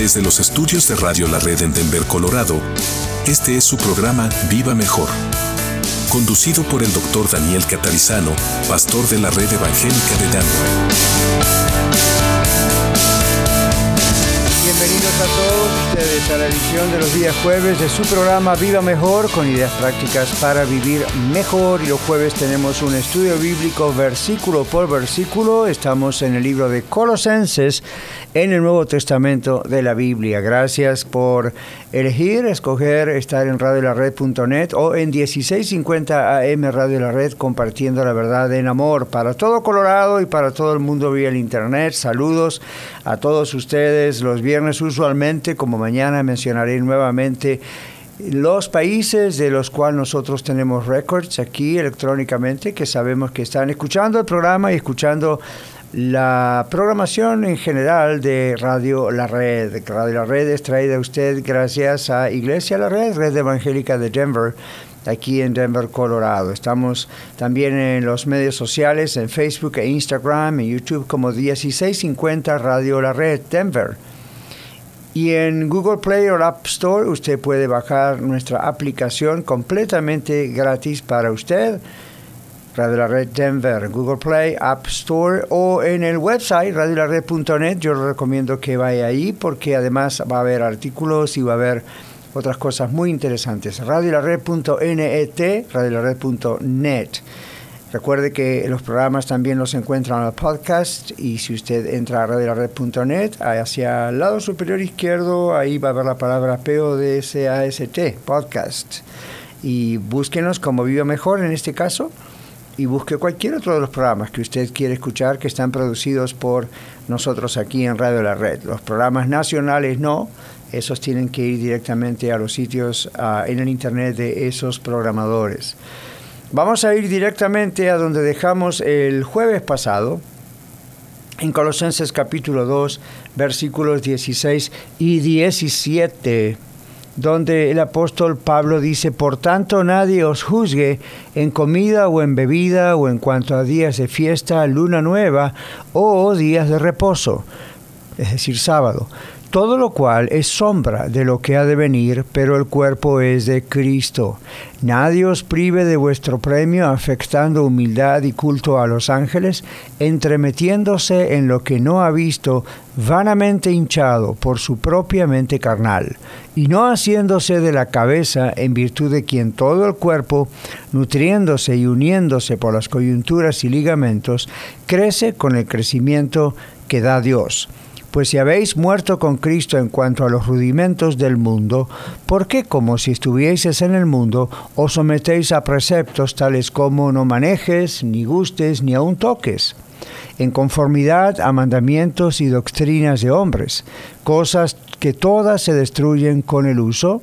Desde los estudios de Radio La Red en Denver, Colorado, este es su programa Viva Mejor, conducido por el doctor Daniel Catalizano, pastor de la Red Evangélica de Denver. Bienvenidos a todos ustedes a la edición de los días jueves de su programa Viva Mejor con ideas prácticas para vivir mejor. Y los jueves tenemos un estudio bíblico versículo por versículo. Estamos en el libro de Colosenses en el Nuevo Testamento de la Biblia. Gracias por elegir, escoger estar en radiolared.net o en 1650 AM Radio La Red compartiendo la verdad en amor para todo Colorado y para todo el mundo vía el Internet. Saludos a todos ustedes los viernes usualmente, como mañana mencionaré nuevamente los países de los cuales nosotros tenemos records aquí electrónicamente, que sabemos que están escuchando el programa y escuchando la programación en general de Radio La Red. Radio La Red es traída a usted gracias a Iglesia La Red, Red Evangélica de Denver, aquí en Denver, Colorado. Estamos también en los medios sociales, en Facebook e Instagram, en YouTube como 1650 Radio La Red Denver. Y en Google Play o App Store usted puede bajar nuestra aplicación completamente gratis para usted. Radio La Red Denver, Google Play, App Store o en el website radiolared.net. Yo recomiendo que vaya ahí porque además va a haber artículos y va a haber otras cosas muy interesantes. Radiolared.net, radiolared.net. Recuerde que los programas también los encuentran en el podcast y si usted entra a radiolared.net, hacia el lado superior izquierdo, ahí va a ver la palabra P-O-D-S-A-S-T, podcast. Y búsquenos como Viva Mejor en este caso y busque cualquier otro de los programas que usted quiere escuchar que están producidos por nosotros aquí en Radio La Red. Los programas nacionales no, esos tienen que ir directamente a los sitios en el internet de esos programadores. Vamos a ir directamente a donde dejamos el jueves pasado, en Colosenses capítulo 2, versículos 16 y 17 donde el apóstol Pablo dice, por tanto nadie os juzgue en comida o en bebida o en cuanto a días de fiesta, luna nueva o días de reposo, es decir, sábado todo lo cual es sombra de lo que ha de venir, pero el cuerpo es de Cristo. Nadie os prive de vuestro premio afectando humildad y culto a los ángeles, entremetiéndose en lo que no ha visto, vanamente hinchado por su propia mente carnal, y no haciéndose de la cabeza en virtud de quien todo el cuerpo, nutriéndose y uniéndose por las coyunturas y ligamentos, crece con el crecimiento que da Dios. Pues si habéis muerto con Cristo en cuanto a los rudimentos del mundo, ¿por qué como si estuvieseis en el mundo os sometéis a preceptos tales como no manejes, ni gustes, ni aun toques? en conformidad a mandamientos y doctrinas de hombres, cosas que todas se destruyen con el uso?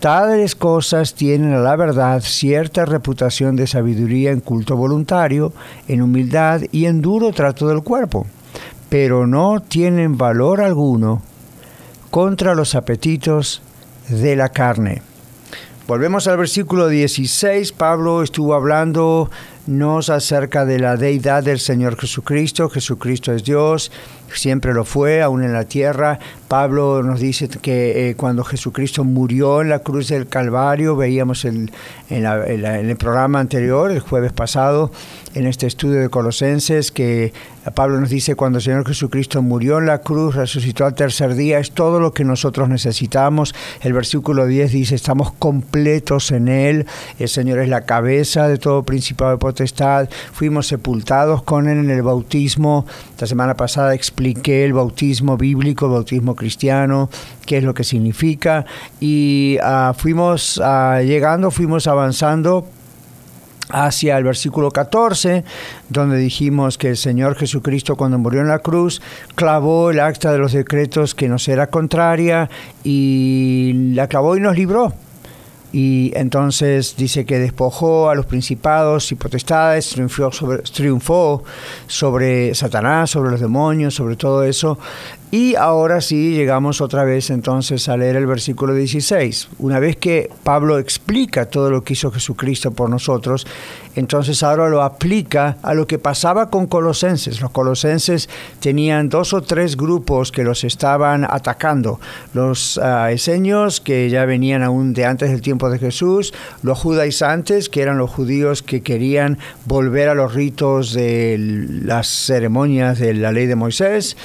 Tales cosas tienen a la verdad cierta reputación de sabiduría en culto voluntario, en humildad y en duro trato del cuerpo pero no tienen valor alguno contra los apetitos de la carne. Volvemos al versículo 16. Pablo estuvo hablando nos acerca de la deidad del Señor Jesucristo. Jesucristo es Dios, siempre lo fue, aún en la tierra. Pablo nos dice que eh, cuando Jesucristo murió en la cruz del Calvario, veíamos el, en, el programa anterior, el jueves pasado, en este estudio de Colosenses, que Pablo nos dice cuando el Señor Jesucristo murió en la cruz, resucitó al tercer día, es todo lo que nosotros necesitamos. El versículo 10 dice, estamos completos en Él, el Señor es la cabeza de todo principado de potestad, fuimos sepultados con Él en el bautismo. La semana pasada expliqué el bautismo bíblico, el bautismo cristiano, qué es lo que significa, y uh, fuimos uh, llegando, fuimos avanzando hacia el versículo 14, donde dijimos que el Señor Jesucristo cuando murió en la cruz clavó el acta de los decretos que nos era contraria y la clavó y nos libró. Y entonces dice que despojó a los principados y potestades, triunfó sobre, triunfó sobre Satanás, sobre los demonios, sobre todo eso, y ahora sí llegamos otra vez entonces a leer el versículo 16. Una vez que Pablo explica todo lo que hizo Jesucristo por nosotros, entonces ahora lo aplica a lo que pasaba con colosenses. Los colosenses tenían dos o tres grupos que los estaban atacando. Los uh, que ya venían aún de antes del tiempo de Jesús, los judaizantes que eran los judíos que querían volver a los ritos de las ceremonias de la ley de Moisés,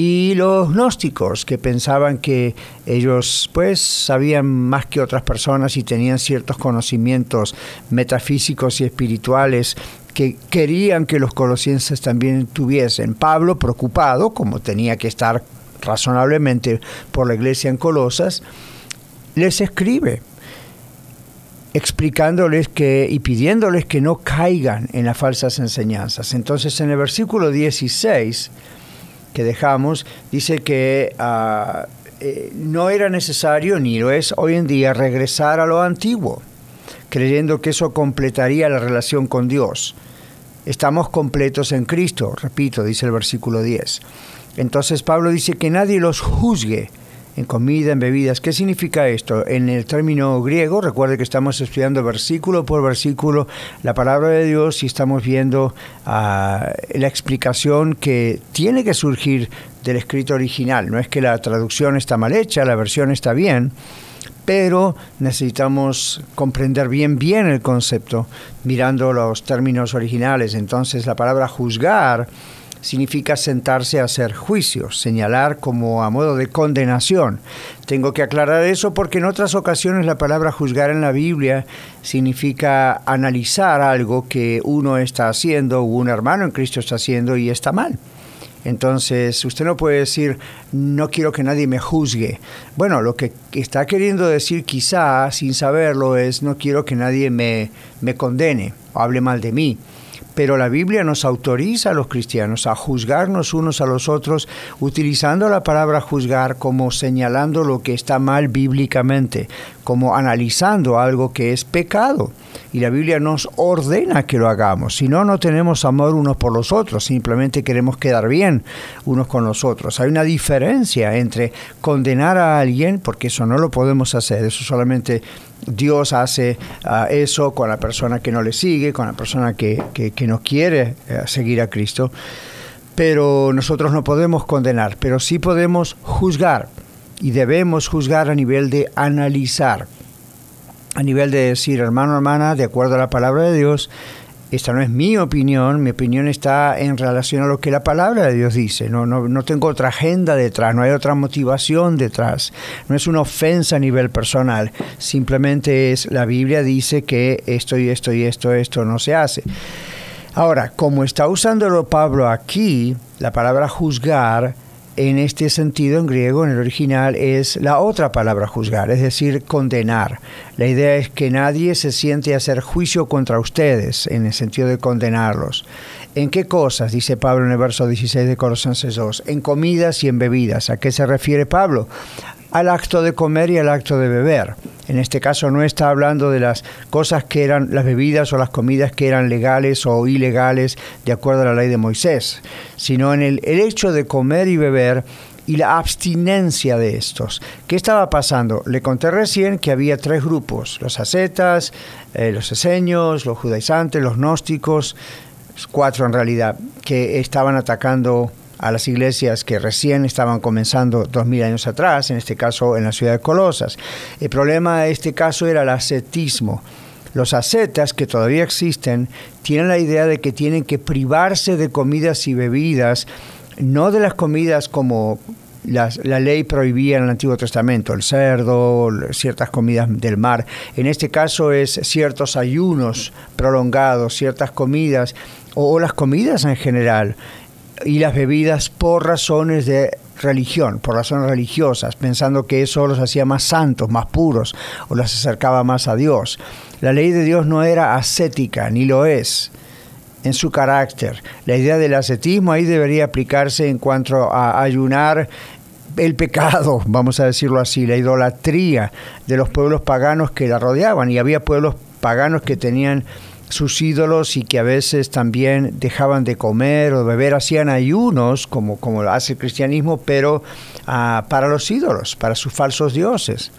y los gnósticos que pensaban que ellos pues sabían más que otras personas y tenían ciertos conocimientos metafísicos y espirituales que querían que los colosienses también tuviesen. Pablo, preocupado, como tenía que estar razonablemente por la iglesia en Colosas, les escribe explicándoles que y pidiéndoles que no caigan en las falsas enseñanzas. Entonces en el versículo 16 que dejamos, dice que ah, eh, no era necesario, ni lo es hoy en día, regresar a lo antiguo, creyendo que eso completaría la relación con Dios. Estamos completos en Cristo, repito, dice el versículo 10. Entonces Pablo dice que nadie los juzgue en comida, en bebidas. ¿Qué significa esto? En el término griego, recuerde que estamos estudiando versículo por versículo la palabra de Dios y estamos viendo ah, la explicación que tiene que surgir del escrito original. No es que la traducción está mal hecha, la versión está bien, pero necesitamos comprender bien bien el concepto mirando los términos originales. Entonces la palabra juzgar significa sentarse a hacer juicios, señalar como a modo de condenación. Tengo que aclarar eso porque en otras ocasiones la palabra juzgar en la Biblia significa analizar algo que uno está haciendo o un hermano en Cristo está haciendo y está mal. Entonces, usted no puede decir, no quiero que nadie me juzgue. Bueno, lo que está queriendo decir quizá, sin saberlo, es, no quiero que nadie me, me condene o hable mal de mí pero la Biblia nos autoriza a los cristianos a juzgarnos unos a los otros utilizando la palabra juzgar como señalando lo que está mal bíblicamente, como analizando algo que es pecado. Y la Biblia nos ordena que lo hagamos. Si no, no tenemos amor unos por los otros, simplemente queremos quedar bien unos con los otros. Hay una diferencia entre condenar a alguien, porque eso no lo podemos hacer, eso solamente Dios hace ah, eso con la persona que no le sigue, con la persona que, no quiere eh, seguir a Cristo. Pero nosotros no podemos condenar, pero sí podemos juzgar. Y debemos juzgar a nivel de analizar, a nivel de decir, hermano, hermana, de acuerdo a la palabra de Dios, esta no es mi opinión, mi opinión está en relación a lo que la palabra de Dios dice, no, no, no, tengo otra agenda detrás, no hay otra motivación detrás, no es una ofensa a nivel personal, simplemente es la Biblia dice que esto y esto y esto, esto no se hace. Ahora, como está usándolo Pablo aquí, la palabra juzgar, en este sentido en griego, en el original, es la otra palabra juzgar, es decir, condenar. La idea es que nadie se siente a hacer juicio contra ustedes, en el sentido de condenarlos. ¿En qué cosas? Dice Pablo en el verso 16 de Colosenses 2. En comidas y en bebidas. ¿A qué se refiere Pablo? Al acto de comer y al acto de beber. En este caso no está hablando de las cosas que eran las bebidas o las comidas que eran legales o ilegales de acuerdo a la ley de Moisés, sino en el, hecho de comer y beber y la abstinencia de estos. ¿Qué estaba pasando? Le conté recién que había tres grupos, los ascetas, eh, los eseños, los judaizantes, los gnósticos, cuatro en realidad, que estaban atacando a las iglesias que recién estaban comenzando dos mil años atrás, en este caso en la ciudad de Colosas. El problema de este caso era el ascetismo. Los ascetas, que todavía existen, tienen la idea de que tienen que privarse de comidas y bebidas, no de las comidas como la, ley prohibía en el Antiguo Testamento, el cerdo, ciertas comidas del mar. En este caso es ciertos ayunos prolongados, ciertas comidas o las comidas en general y las bebidas por razones de religión, por razones religiosas, pensando que eso los hacía más santos, más puros, o los acercaba más a Dios. La ley de Dios no era ascética, ni lo es en su carácter. La idea del ascetismo ahí debería aplicarse en cuanto a ayunar el pecado, vamos a decirlo así, la idolatría de los pueblos paganos que la rodeaban. Y había pueblos paganos que tenían sus ídolos y que a veces también dejaban de comer o beber, hacían ayunos, como, como hace el cristianismo, pero ah, para los ídolos, para sus falsos dioses.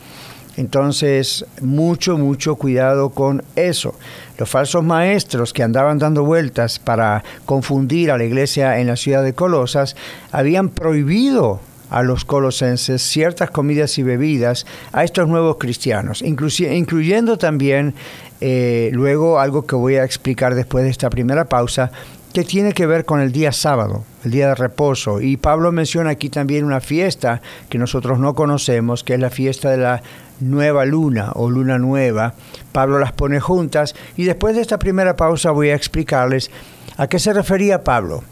Entonces, mucho, mucho cuidado con eso. Los falsos maestros que andaban dando vueltas para confundir a la iglesia en la ciudad de Colosas habían prohibido a los colosenses ciertas comidas y bebidas a estos nuevos cristianos, incluyendo también eh, luego algo que voy a explicar después de esta primera pausa, que tiene que ver con el día sábado, el día de reposo. Y Pablo menciona aquí también una fiesta que nosotros no conocemos, que es la fiesta de la nueva luna o luna nueva. Pablo las pone juntas y después de esta primera pausa voy a explicarles a qué se refería Pablo.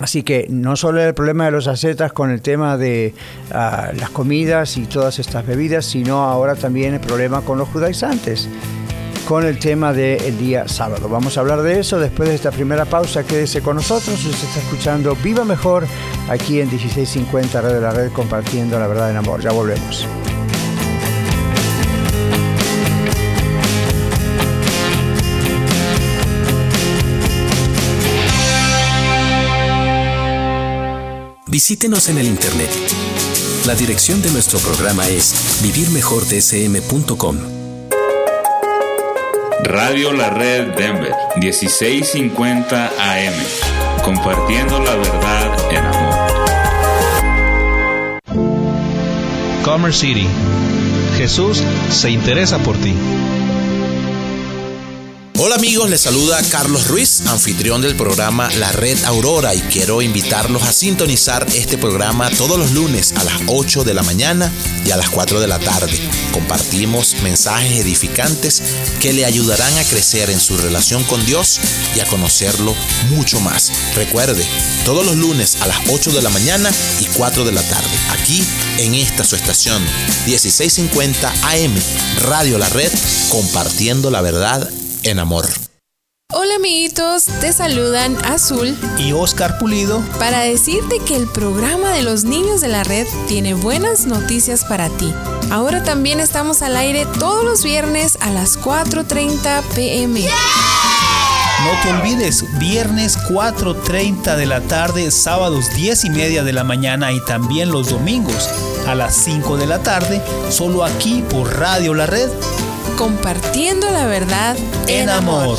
Así que no solo el problema de los acetas con el tema de ah, las comidas y todas estas bebidas, sino ahora también el problema con los judaizantes, con el tema del día sábado. Vamos a hablar de eso después de esta primera pausa. Quédese con nosotros. Usted está escuchando Viva Mejor aquí en 1650 Red de la Red compartiendo la verdad en amor. Ya volvemos. Visítenos en el Internet. La dirección de nuestro programa es vivirmejordsm.com. Radio La Red Denver, 1650 AM. Compartiendo la verdad en amor. Commerce City. Jesús se interesa por ti. Hola amigos, les saluda Carlos Ruiz, anfitrión del programa La Red Aurora y quiero invitarlos a sintonizar este programa todos los lunes a las 8 de la mañana y a las 4 de la tarde. Compartimos mensajes edificantes que le ayudarán a crecer en su relación con Dios y a conocerlo mucho más. Recuerde, todos los lunes a las 8 de la mañana y 4 de la tarde, aquí en esta su estación 1650 AM, Radio La Red, compartiendo la verdad en amor. Hola amiguitos, te saludan Azul y Oscar Pulido para decirte que el programa de los niños de la red tiene buenas noticias para ti. Ahora también estamos al aire todos los viernes a las 4.30 pm. No te olvides, viernes 4.30 de la tarde, sábados 10 y media de la mañana y también los domingos a las 5 de la tarde, solo aquí por Radio La Red compartiendo la verdad en, amor.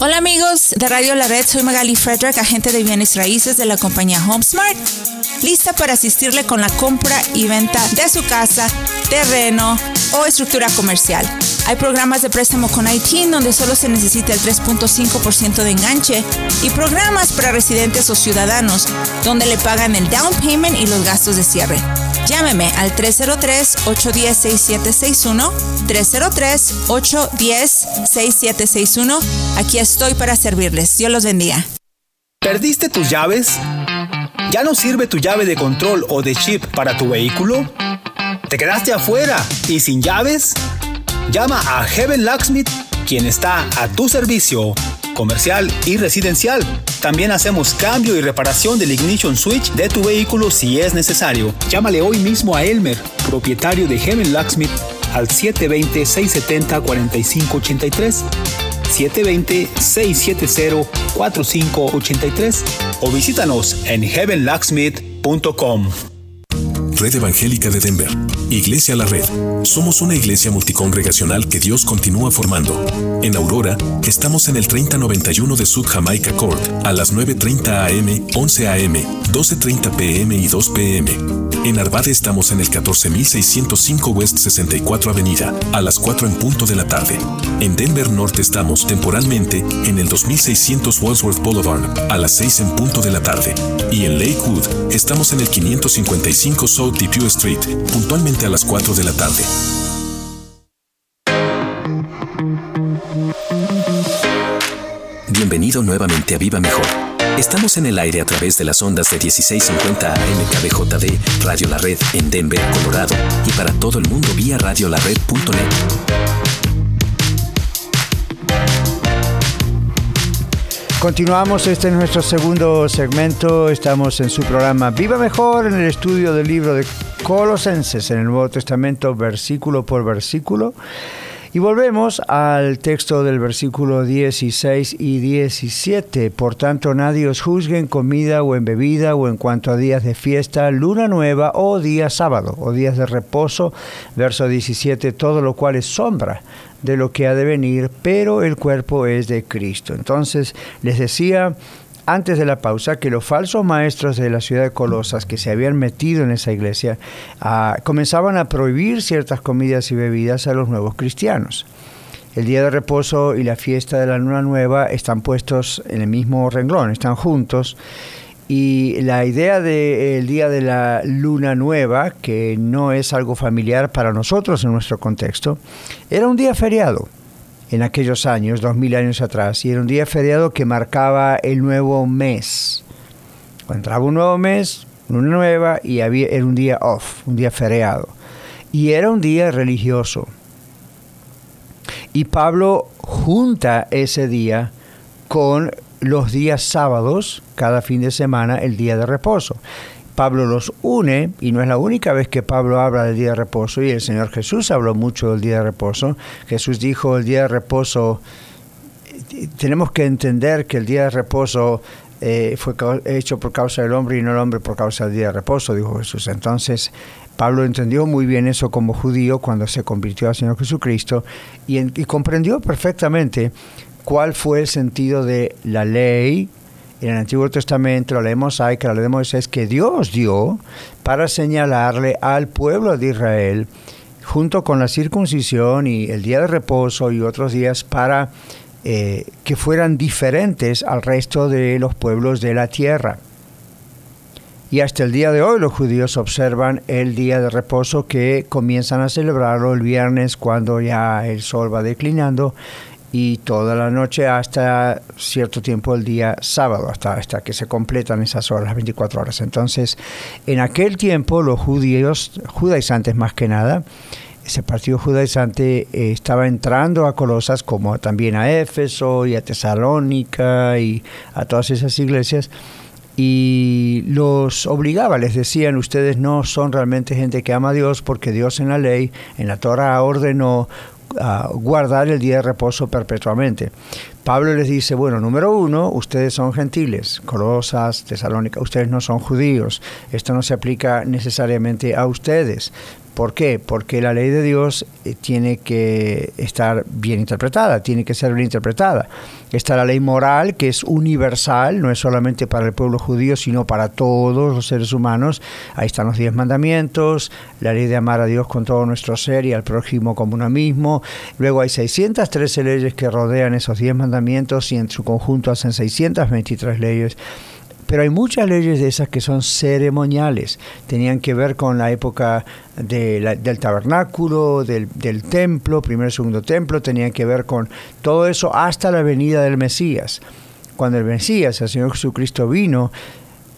Hola amigos de Radio La Red, soy Magali Frederick, agente de bienes raíces de la compañía HomeSmart, lista para asistirle con la compra y venta de su casa, terreno o estructura comercial. Hay programas de préstamo con IT donde solo se necesita el 3.5% de enganche y programas para residentes o ciudadanos donde le pagan el down payment y los gastos de cierre. Llámeme al 303-810-6761, 303-810-6761. Aquí estoy para servirles. Dios los bendiga. ¿Perdiste tus llaves? ¿Ya no sirve tu llave de control o de chip para tu vehículo? ¿Te quedaste afuera y sin llaves? Llama a Heaven Locksmith, quien está a tu servicio comercial y residencial. También hacemos cambio y reparación del ignition switch de tu vehículo si es necesario. Llámale hoy mismo a Elmer, propietario de Heaven Locksmith, al 720-670-4583. 720-670-4583 o visítanos en heavenlocksmith.com. Red Evangélica de Denver. Iglesia La Red. Somos una iglesia multicongregacional que Dios continúa formando. En Aurora, estamos en el 3091 de Sud Jamaica Court, a las 9.30 am, 11 am, 12.30 pm y 2 pm. En Arvada estamos en el 14605 West 64 Avenida, a las 4 en punto de la tarde. En Denver Norte estamos temporalmente en el 2600 Wadsworth Boulevard, a las 6 en punto de la tarde. Y en Lakewood estamos en el 555 South Depew Street, puntualmente a las 4 de la tarde. Bienvenido nuevamente a Viva Mejor. Estamos en el aire a través de las ondas de 1650 AM KBJD, Radio La Red en Denver, Colorado, y para todo el mundo vía radiolared.net. Continuamos, este es nuestro segundo segmento. Estamos en su programa Viva Mejor en el estudio del libro de Colosenses en el Nuevo Testamento, versículo por versículo. Y volvemos al texto del versículo 16 y 17. Por tanto, nadie os juzgue en comida o en bebida o en cuanto a días de fiesta, luna nueva o día sábado o días de reposo. Verso 17, todo lo cual es sombra de lo que ha de venir, pero el cuerpo es de Cristo. Entonces, les decía antes de la pausa que los falsos maestros de la ciudad de Colosas que se habían metido en esa iglesia ah, comenzaban a prohibir ciertas comidas y bebidas a los nuevos cristianos. El día de reposo y la fiesta de la luna nueva están puestos en el mismo renglón, están juntos. Y la idea del día de la luna nueva, que no es algo familiar para nosotros en nuestro contexto, era un día feriado en aquellos años, dos mil años atrás, y era un día feriado que marcaba el nuevo mes. Entraba un nuevo mes, una nueva, y había, era un día off, un día feriado. Y era un día religioso. Y Pablo junta ese día con los días sábados, cada fin de semana, el día de reposo. Pablo los une, y no es la única vez que Pablo habla del día de reposo, y el Señor Jesús habló mucho del día de reposo. Jesús dijo el día de reposo, tenemos que entender que el día de reposo eh, fue hecho por causa del hombre y no el hombre por causa del día de reposo, dijo Jesús. Entonces, Pablo entendió muy bien eso como judío cuando se convirtió al Señor Jesucristo y, y comprendió perfectamente cuál fue el sentido de la ley, en el Antiguo Testamento, la ley mosaica, la ley de Moisés, que Dios dio para señalarle al pueblo de Israel, junto con la circuncisión y el día de reposo y otros días, para eh, que fueran diferentes al resto de los pueblos de la tierra. Y hasta el día de hoy los judíos observan el día de reposo que comienzan a celebrarlo el viernes cuando ya el sol va declinando y toda la noche hasta cierto tiempo el día sábado, hasta, hasta que se completan esas horas, las 24 horas. Entonces, en aquel tiempo los judíos, judaizantes más que nada, ese partido judaizante eh, estaba entrando a Colosas como también a Éfeso y a Tesalónica y a todas esas iglesias y los obligaba, les decían, ustedes no son realmente gente que ama a Dios porque Dios en la ley, en la Torah ordenó guardar el día de reposo perpetuamente. Pablo les dice, bueno, número uno, ustedes son gentiles, Colosas, Tesalónica, ustedes no son judíos, esto no se aplica necesariamente a ustedes, ¿Por qué? Porque la ley de Dios eh, tiene que estar bien interpretada, tiene que ser bien interpretada. Está la ley moral, que es universal, no es solamente para el pueblo judío, sino para todos los seres humanos. Ahí están los diez mandamientos, la ley de amar a Dios con todo nuestro ser y al prójimo como uno mismo. Luego hay 613 leyes que rodean esos diez mandamientos y en su conjunto hacen 623 leyes pero hay muchas leyes de esas que son ceremoniales, tenían que ver con la época del tabernáculo, del, del, templo, primer y segundo templo, tenían que ver con todo eso hasta la venida del Mesías. Cuando el Mesías, el Señor Jesucristo vino,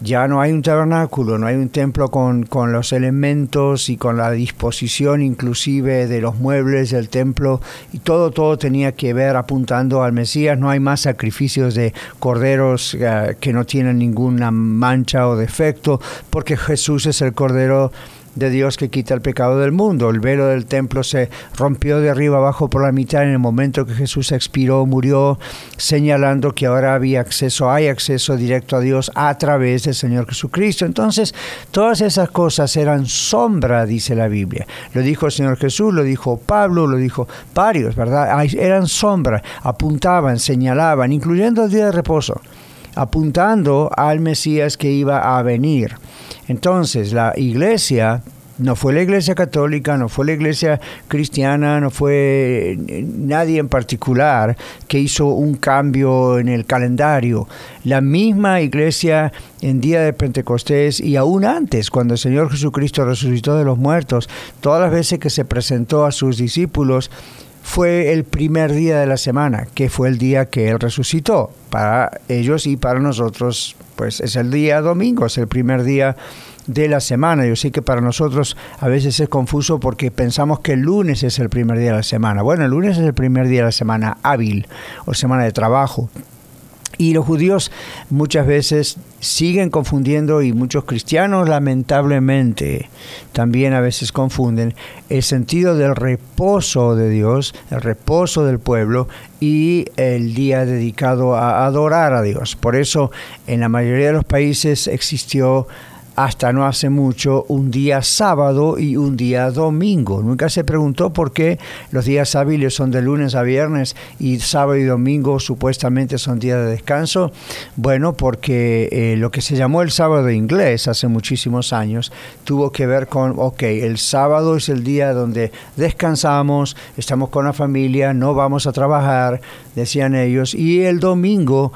ya no hay un tabernáculo, no hay un templo con, con, los elementos y con la disposición inclusive de los muebles del templo y todo, todo tenía que ver apuntando al Mesías, no hay más sacrificios de corderos eh, que no tienen ninguna mancha o defecto, porque Jesús es el cordero de Dios que quita el pecado del mundo. El velo del templo se rompió de arriba abajo por la mitad en el momento que Jesús expiró, murió, señalando que ahora había acceso, hay acceso directo a Dios a través del Señor Jesucristo. Entonces, todas esas cosas eran sombra, dice la Biblia. Lo dijo el Señor Jesús, lo dijo Pablo, lo dijo varios, ¿verdad? Eran sombra, apuntaban, señalaban, incluyendo el día de reposo apuntando al Mesías que iba a venir. Entonces la iglesia no fue la iglesia católica, no fue la iglesia cristiana, no fue nadie en particular que hizo un cambio en el calendario. La misma iglesia en día de Pentecostés y aún antes, cuando el Señor Jesucristo resucitó de los muertos, todas las veces que se presentó a sus discípulos, fue el primer día de la semana, que fue el día que Él resucitó. Para ellos y para nosotros, pues es el día domingo, es el primer día de la semana. Yo sé que para nosotros a veces es confuso porque pensamos que el lunes es el primer día de la semana. Bueno, el lunes es el primer día de la semana hábil o semana de trabajo. Y los judíos muchas veces siguen confundiendo y muchos cristianos lamentablemente también a veces confunden el sentido del reposo de Dios, el reposo del pueblo y el día dedicado a adorar a Dios. Por eso en la mayoría de los países existió hasta no hace mucho un día sábado y un día domingo. Nunca se preguntó por qué los días hábiles son de lunes a viernes y sábado y domingo supuestamente son días de descanso. Bueno, porque eh, lo que se llamó el sábado inglés hace muchísimos años tuvo que ver con, ok, el sábado es el día donde descansamos, estamos con la familia, no vamos a trabajar, decían ellos, y el domingo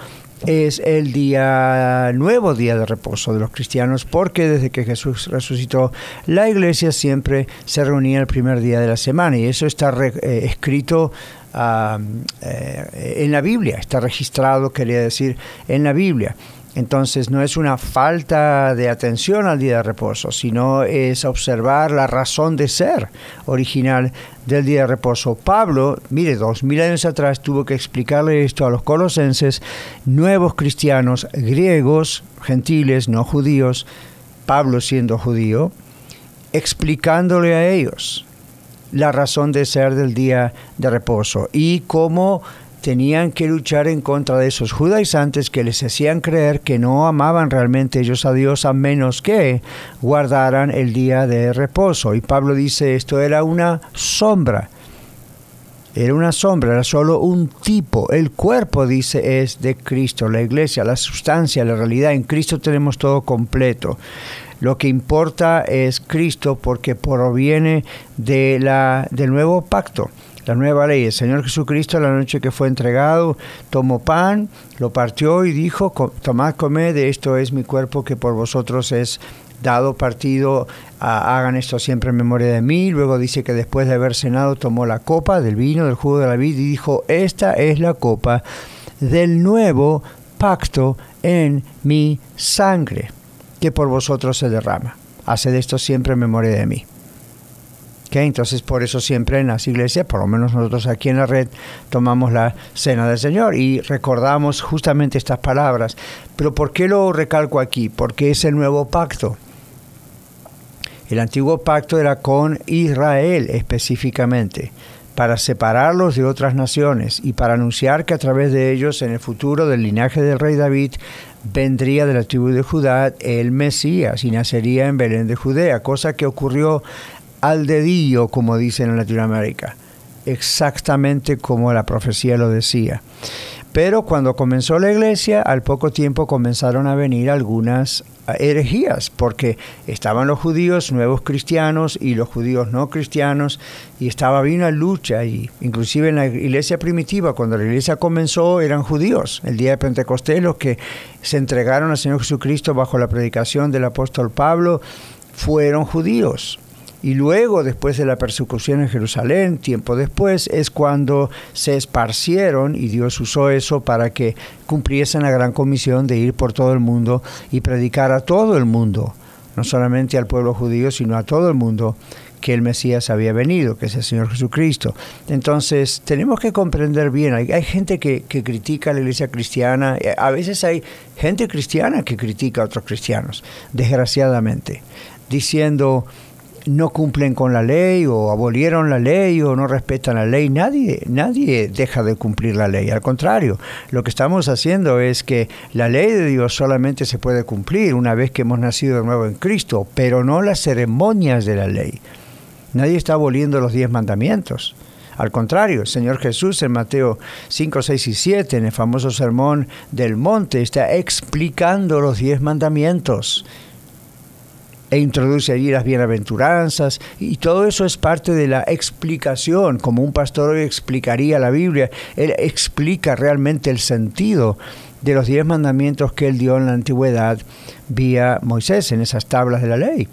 es el día nuevo día de reposo de los cristianos porque desde que Jesús resucitó la iglesia siempre se reunía el primer día de la semana y eso está eh, escrito eh, en la Biblia, está registrado, quería decir, en la Biblia. Entonces no es una falta de atención al día de reposo, sino es observar la razón de ser original del día de reposo. Pablo, mire, dos mil años atrás tuvo que explicarle esto a los colosenses, nuevos cristianos griegos, gentiles, no judíos, Pablo siendo judío, explicándole a ellos la razón de ser del día de reposo y cómo tenían que luchar en contra de esos judaizantes que les hacían creer que no amaban realmente ellos a Dios a menos que guardaran el día de reposo. Y Pablo dice esto era una sombra. Era una sombra, era solo un tipo. El cuerpo, dice, es de Cristo, la iglesia, la sustancia, la realidad. En Cristo tenemos todo completo. Lo que importa es Cristo porque proviene de la, del nuevo pacto la nueva ley. El Señor Jesucristo, la noche que fue entregado, tomó pan, lo partió y dijo, tomad, comed, esto es mi cuerpo que por vosotros es dado partido, hagan esto siempre en memoria de mí. Luego dice que después de haber cenado tomó la copa del vino, del jugo de la vid y dijo, esta es la copa del nuevo pacto en mi sangre, que por vosotros se derrama. Haced esto siempre en memoria de mí. Entonces por eso siempre en las iglesias, por lo menos nosotros aquí en la red, tomamos la cena del Señor y recordamos justamente estas palabras. Pero ¿por qué lo recalco aquí? Porque es el nuevo pacto. El antiguo pacto era con Israel específicamente, para separarlos de otras naciones y para anunciar que a través de ellos en el futuro del linaje del rey David vendría de la tribu de Judá el Mesías y nacería en Belén de Judea, cosa que ocurrió al dedillo, como dicen en Latinoamérica, exactamente como la profecía lo decía. Pero cuando comenzó la iglesia, al poco tiempo comenzaron a venir algunas herejías, porque estaban los judíos nuevos cristianos y los judíos no cristianos, y estaba bien una lucha, y inclusive en la iglesia primitiva, cuando la iglesia comenzó, eran judíos. El día de Pentecostés, los que se entregaron al Señor Jesucristo bajo la predicación del apóstol Pablo, fueron judíos. Y luego, después de la persecución en Jerusalén, tiempo después, es cuando se esparcieron y Dios usó eso para que cumpliesen la gran comisión de ir por todo el mundo y predicar a todo el mundo, no solamente al pueblo judío, sino a todo el mundo que el Mesías había venido, que es el Señor Jesucristo. Entonces, tenemos que comprender bien, hay, hay gente que, que, critica a la iglesia cristiana, eh, a veces hay gente cristiana que critica a otros cristianos, desgraciadamente, diciendo, no cumplen con la ley o abolieron la ley o no respetan la ley. Nadie, nadie deja de cumplir la ley. Al contrario, lo que estamos haciendo es que la ley de Dios solamente se puede cumplir una vez que hemos nacido de nuevo en Cristo, pero no las ceremonias de la ley. Nadie está aboliendo los diez mandamientos. Al contrario, el Señor Jesús en Mateo 5, 6 y 7, en el famoso sermón del monte, está explicando los diez mandamientos e introduce allí las bienaventuranzas y todo eso es parte de la explicación, como un pastor hoy explicaría la Biblia, él explica realmente el sentido de los diez mandamientos que él dio en la antigüedad vía Moisés en esas tablas de la ley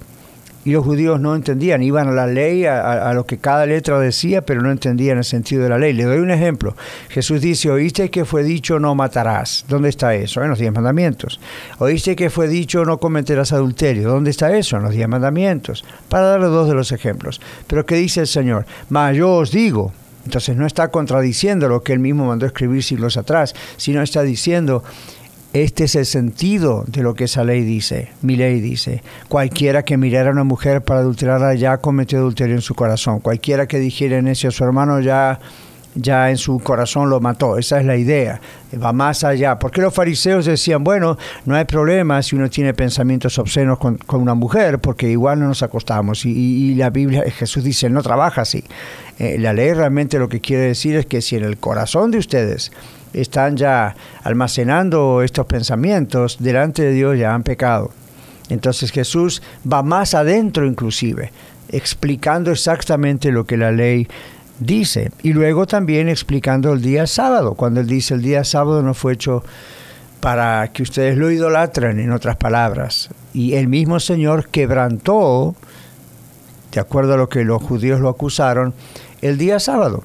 y los judíos no entendían, iban a la ley, a, lo que cada letra decía, pero no entendían el sentido de la ley. Le doy un ejemplo. Jesús dice, oíste que fue dicho no matarás. ¿Dónde está eso? En los diez mandamientos. Oíste que fue dicho no cometerás adulterio. ¿Dónde está eso? En los diez mandamientos. Para darle dos de los ejemplos. Pero ¿qué dice el Señor? Mas yo os digo, entonces no está contradiciendo lo que él mismo mandó escribir siglos atrás, sino está diciendo, este es el sentido de lo que esa ley dice. Mi ley dice, cualquiera que mirara a una mujer para adulterarla ya cometió adulterio en su corazón. Cualquiera que dijera en a su hermano ya ya en su corazón lo mató. Esa es la idea. Va más allá. Porque los fariseos decían, bueno, no hay problema si uno tiene pensamientos obscenos con, una mujer, porque igual no nos acostamos. Y, la Biblia, Jesús dice, no trabaja así. Eh, la ley realmente lo que quiere decir es que si en el corazón de ustedes están ya almacenando estos pensamientos, delante de Dios ya han pecado. Entonces Jesús va más adentro inclusive, explicando exactamente lo que la ley dice. Y luego también explicando el día sábado, cuando él dice el día sábado no fue hecho para que ustedes lo idolatren, en otras palabras. Y el mismo Señor quebrantó, de acuerdo a lo que los judíos lo acusaron, el día sábado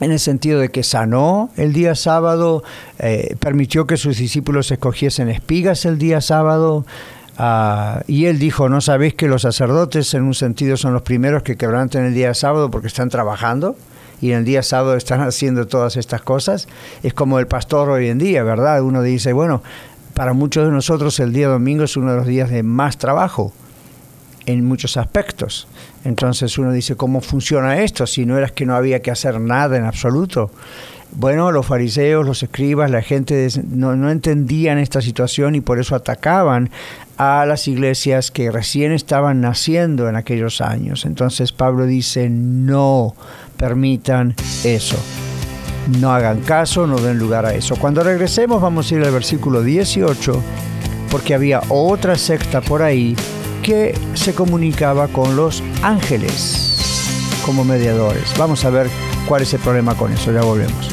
en el sentido de que sanó el día sábado, eh, permitió que sus discípulos escogiesen espigas el día sábado, ah, y él dijo, ¿no sabéis que los sacerdotes en un sentido son los primeros que quebrantan el día sábado porque están trabajando? Y en el día sábado están haciendo todas estas cosas. Es como el pastor hoy en día, ¿verdad? Uno dice, bueno, para muchos de nosotros el día domingo es uno de los días de más trabajo en muchos aspectos. Entonces uno dice, ¿cómo funciona esto? Si no era que no había que hacer nada en absoluto. Bueno, los fariseos, los escribas, la gente no, no entendían esta situación y por eso atacaban a las iglesias que recién estaban naciendo en aquellos años. Entonces Pablo dice, no permitan eso. No hagan caso, no den lugar a eso. Cuando regresemos vamos a ir al versículo 18, porque había otra secta por ahí que se comunicaba con los ángeles como mediadores. Vamos a ver cuál es el problema con eso, ya volvemos.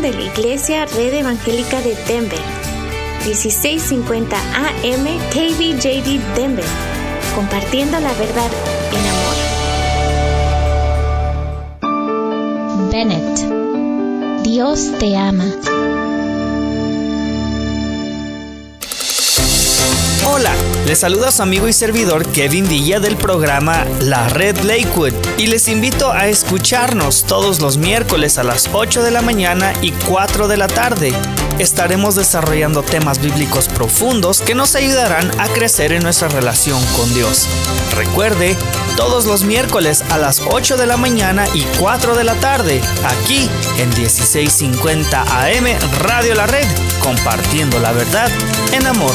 De la Iglesia Red Evangélica de Denver 1650 AM KBJD Denver, compartiendo la verdad en amor. Bennett, Dios te ama. Hola, les saluda su amigo y servidor Kevin Villa del programa La Red Lakewood y les invito a escucharnos todos los miércoles a las 8 de la mañana y 4 de la tarde. Estaremos desarrollando temas bíblicos profundos que nos ayudarán a crecer en nuestra relación con Dios. Recuerde, todos los miércoles a las 8 de la mañana y 4 de la tarde, aquí en 1650 AM Radio La Red, compartiendo la verdad en amor.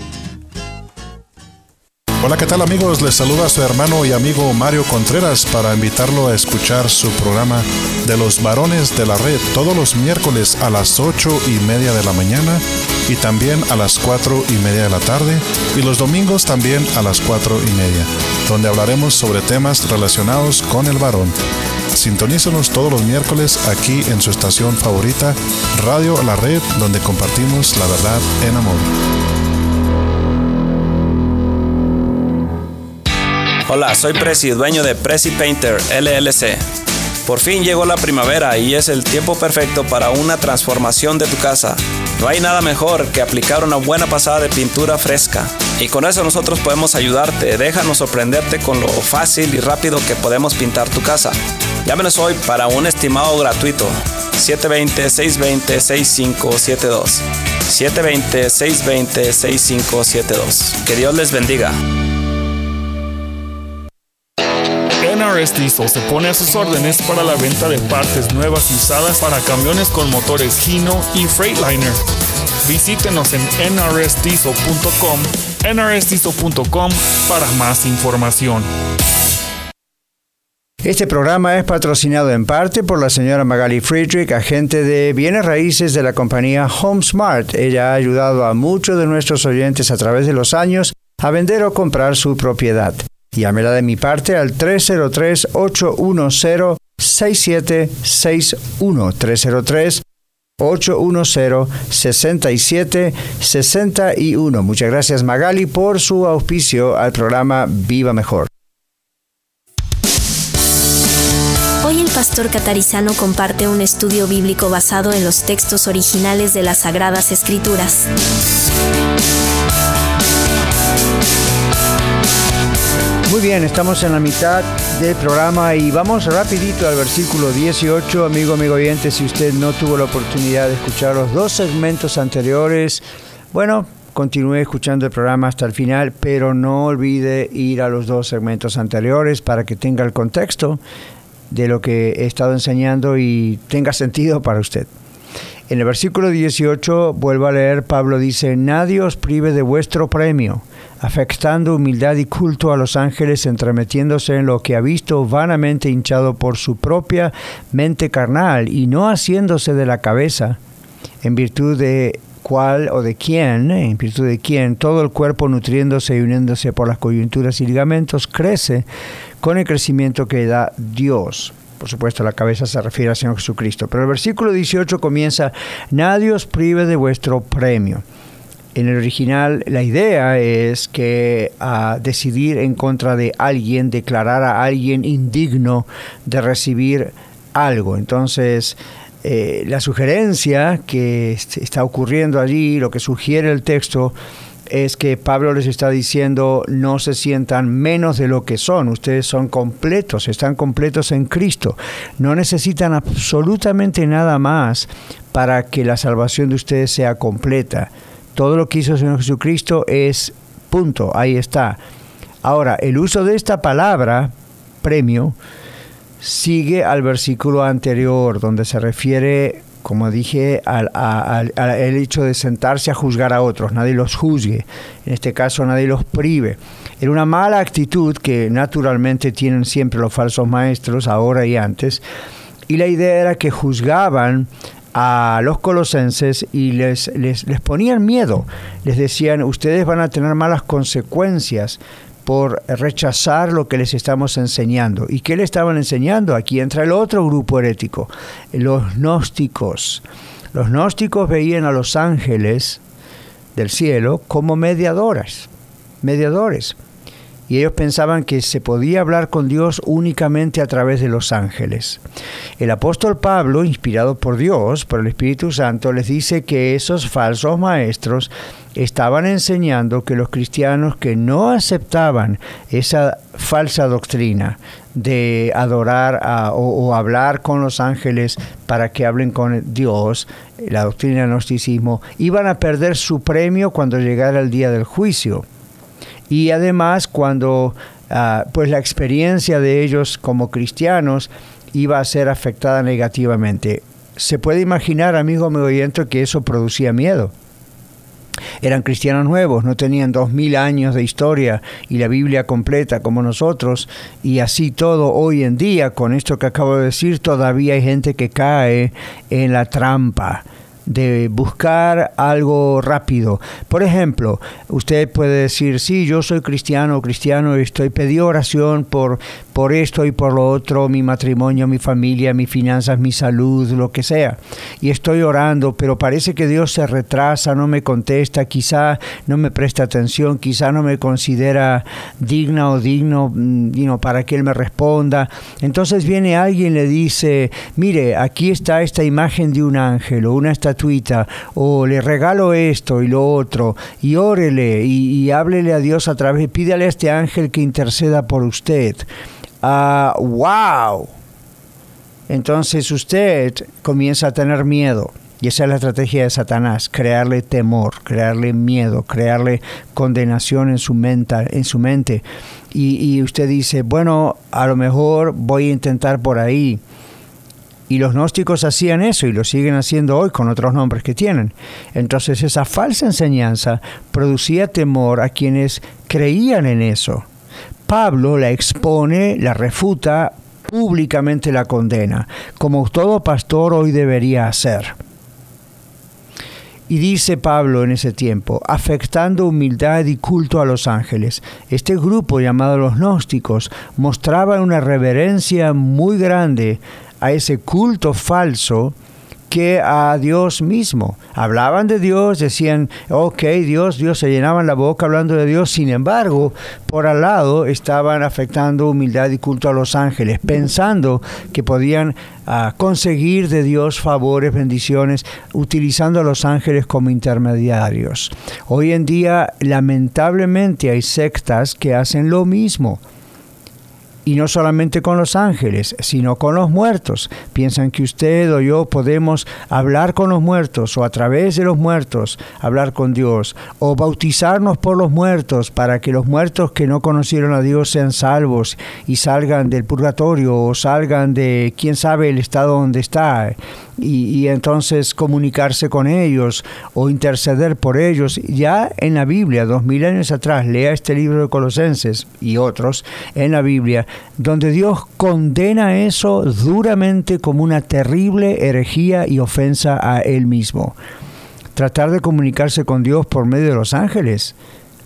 Hola, ¿qué tal amigos? Les saluda su hermano y amigo Mario Contreras para invitarlo a escuchar su programa de los varones de la red todos los miércoles a las ocho y media de la mañana y también a las 4 y media de la tarde y los domingos también a las 4 y media, donde hablaremos sobre temas relacionados con el varón. Sintonícenos todos los miércoles aquí en su estación favorita, Radio La Red, donde compartimos la verdad en amor. Hola, soy Presi, dueño de Presi Painter LLC. Por fin llegó la primavera y es el tiempo perfecto para una transformación de tu casa. No hay nada mejor que aplicar una buena pasada de pintura fresca. Y con eso nosotros podemos ayudarte. Déjanos sorprenderte con lo fácil y rápido que podemos pintar tu casa. Llámenos hoy para un estimado gratuito. 720-620-6572. 720-620-6572. Que Dios les bendiga. NRS Diesel se pone a sus órdenes para la venta de partes nuevas y usadas para camiones con motores Hino y Freightliner. Visítenos en nrsdiesel.com para más información. Este programa es patrocinado en parte por la señora Magali Friedrich, agente de bienes raíces de la compañía HomeSmart. Ella ha ayudado a muchos de nuestros oyentes a través de los años a vender o comprar su propiedad. Llámela de mi parte al 303-810-6761. 303-810-6761. Muchas gracias Magali por su auspicio al programa Viva Mejor. Hoy el pastor catarizano comparte un estudio bíblico basado en los textos originales de las Sagradas Escrituras. Muy bien, estamos en la mitad del programa y vamos rapidito al versículo 18, amigo, amigo oyente, si usted no tuvo la oportunidad de escuchar los dos segmentos anteriores, bueno, continúe escuchando el programa hasta el final, pero no olvide ir a los dos segmentos anteriores para que tenga el contexto de lo que he estado enseñando y tenga sentido para usted. En el versículo 18, vuelvo a leer, Pablo dice, nadie os prive de vuestro premio afectando humildad y culto a los ángeles, entremetiéndose en lo que ha visto vanamente hinchado por su propia mente carnal y no haciéndose de la cabeza, en virtud de cuál o de quién, en virtud de quién todo el cuerpo nutriéndose y uniéndose por las coyunturas y ligamentos crece con el crecimiento que da Dios. Por supuesto, la cabeza se refiere al Señor Jesucristo. Pero el versículo 18 comienza, nadie os prive de vuestro premio. En el original la idea es que a decidir en contra de alguien, declarar a alguien indigno de recibir algo. Entonces, eh, la sugerencia que está ocurriendo allí, lo que sugiere el texto, es que Pablo les está diciendo no se sientan menos de lo que son, ustedes son completos, están completos en Cristo, no necesitan absolutamente nada más para que la salvación de ustedes sea completa. Todo lo que hizo el Señor Jesucristo es punto, ahí está. Ahora, el uso de esta palabra, premio, sigue al versículo anterior, donde se refiere, como dije, al, hecho de sentarse a juzgar a otros. Nadie los juzgue, en este caso nadie los prive. Era una mala actitud que naturalmente tienen siempre los falsos maestros, ahora y antes, y la idea era que juzgaban a los colosenses y les, les, ponían miedo. Les decían, ustedes van a tener malas consecuencias por rechazar lo que les estamos enseñando. ¿Y qué le estaban enseñando? Aquí entra el otro grupo herético, los gnósticos. Los gnósticos veían a los ángeles del cielo como mediadores, mediadores y ellos pensaban que se podía hablar con Dios únicamente a través de los ángeles. El apóstol Pablo, inspirado por Dios, por el Espíritu Santo, les dice que esos falsos maestros estaban enseñando que los cristianos que no aceptaban esa falsa doctrina de adorar o, hablar con los ángeles para que hablen con Dios, la doctrina del gnosticismo, iban a perder su premio cuando llegara el día del juicio y además cuando ah, pues la experiencia de ellos como cristianos iba a ser afectada negativamente. Se puede imaginar, amigo amigo oyente, que eso producía miedo. Eran cristianos nuevos, no tenían dos mil años de historia y la Biblia completa como nosotros, y así todo hoy en día, con esto que acabo de decir, todavía hay gente que cae en la trampa de buscar algo rápido. Por ejemplo, usted puede decir, sí, yo soy cristiano, cristiano, estoy pedí oración por, por esto y por lo otro, mi matrimonio, mi familia, mis finanzas, mi salud, lo que sea. Y estoy orando, pero parece que Dios se retrasa, no me contesta, quizá no me presta atención, quizá no me considera digna o digno mm, para que Él me responda. Entonces viene alguien y le dice, mire, aquí está esta imagen de un ángel o una estatua o le regalo esto y lo otro, y órele y, háblele a Dios a través, pídale a este ángel que interceda por usted. Ah, ¡Wow! Entonces usted comienza a tener miedo. Y esa es la estrategia de Satanás, crearle temor, crearle miedo, crearle condenación en su mente. En su mente. y usted dice, bueno, a lo mejor voy a intentar por ahí. Y los gnósticos hacían eso y lo siguen haciendo hoy con otros nombres que tienen. Entonces esa falsa enseñanza producía temor a quienes creían en eso. Pablo la expone, la refuta, públicamente la condena, como todo pastor hoy debería hacer. Y dice Pablo en ese tiempo, afectando humildad y culto a los ángeles. Este grupo llamado los gnósticos mostraba una reverencia muy grande a ese culto falso que a Dios mismo. Hablaban de Dios, decían, ok, Dios, Dios, se llenaban la boca hablando de Dios, sin embargo, por al lado estaban afectando humildad y culto a los ángeles, pensando que podían ah, conseguir de Dios favores, bendiciones, utilizando a los ángeles como intermediarios. Hoy en día, lamentablemente, hay sectas que hacen lo mismo y no solamente con los ángeles, sino con los muertos. Piensan que usted o yo podemos hablar con los muertos o a través de los muertos hablar con Dios o bautizarnos por los muertos para que los muertos que no conocieron a Dios sean salvos y salgan del purgatorio o salgan de quién sabe el estado donde está y, entonces comunicarse con ellos o interceder por ellos. Ya en la Biblia, dos mil años atrás, lea este libro de Colosenses y otros en la Biblia, donde Dios condena eso duramente como una terrible herejía y ofensa a Él mismo. Tratar de comunicarse con Dios por medio de los ángeles,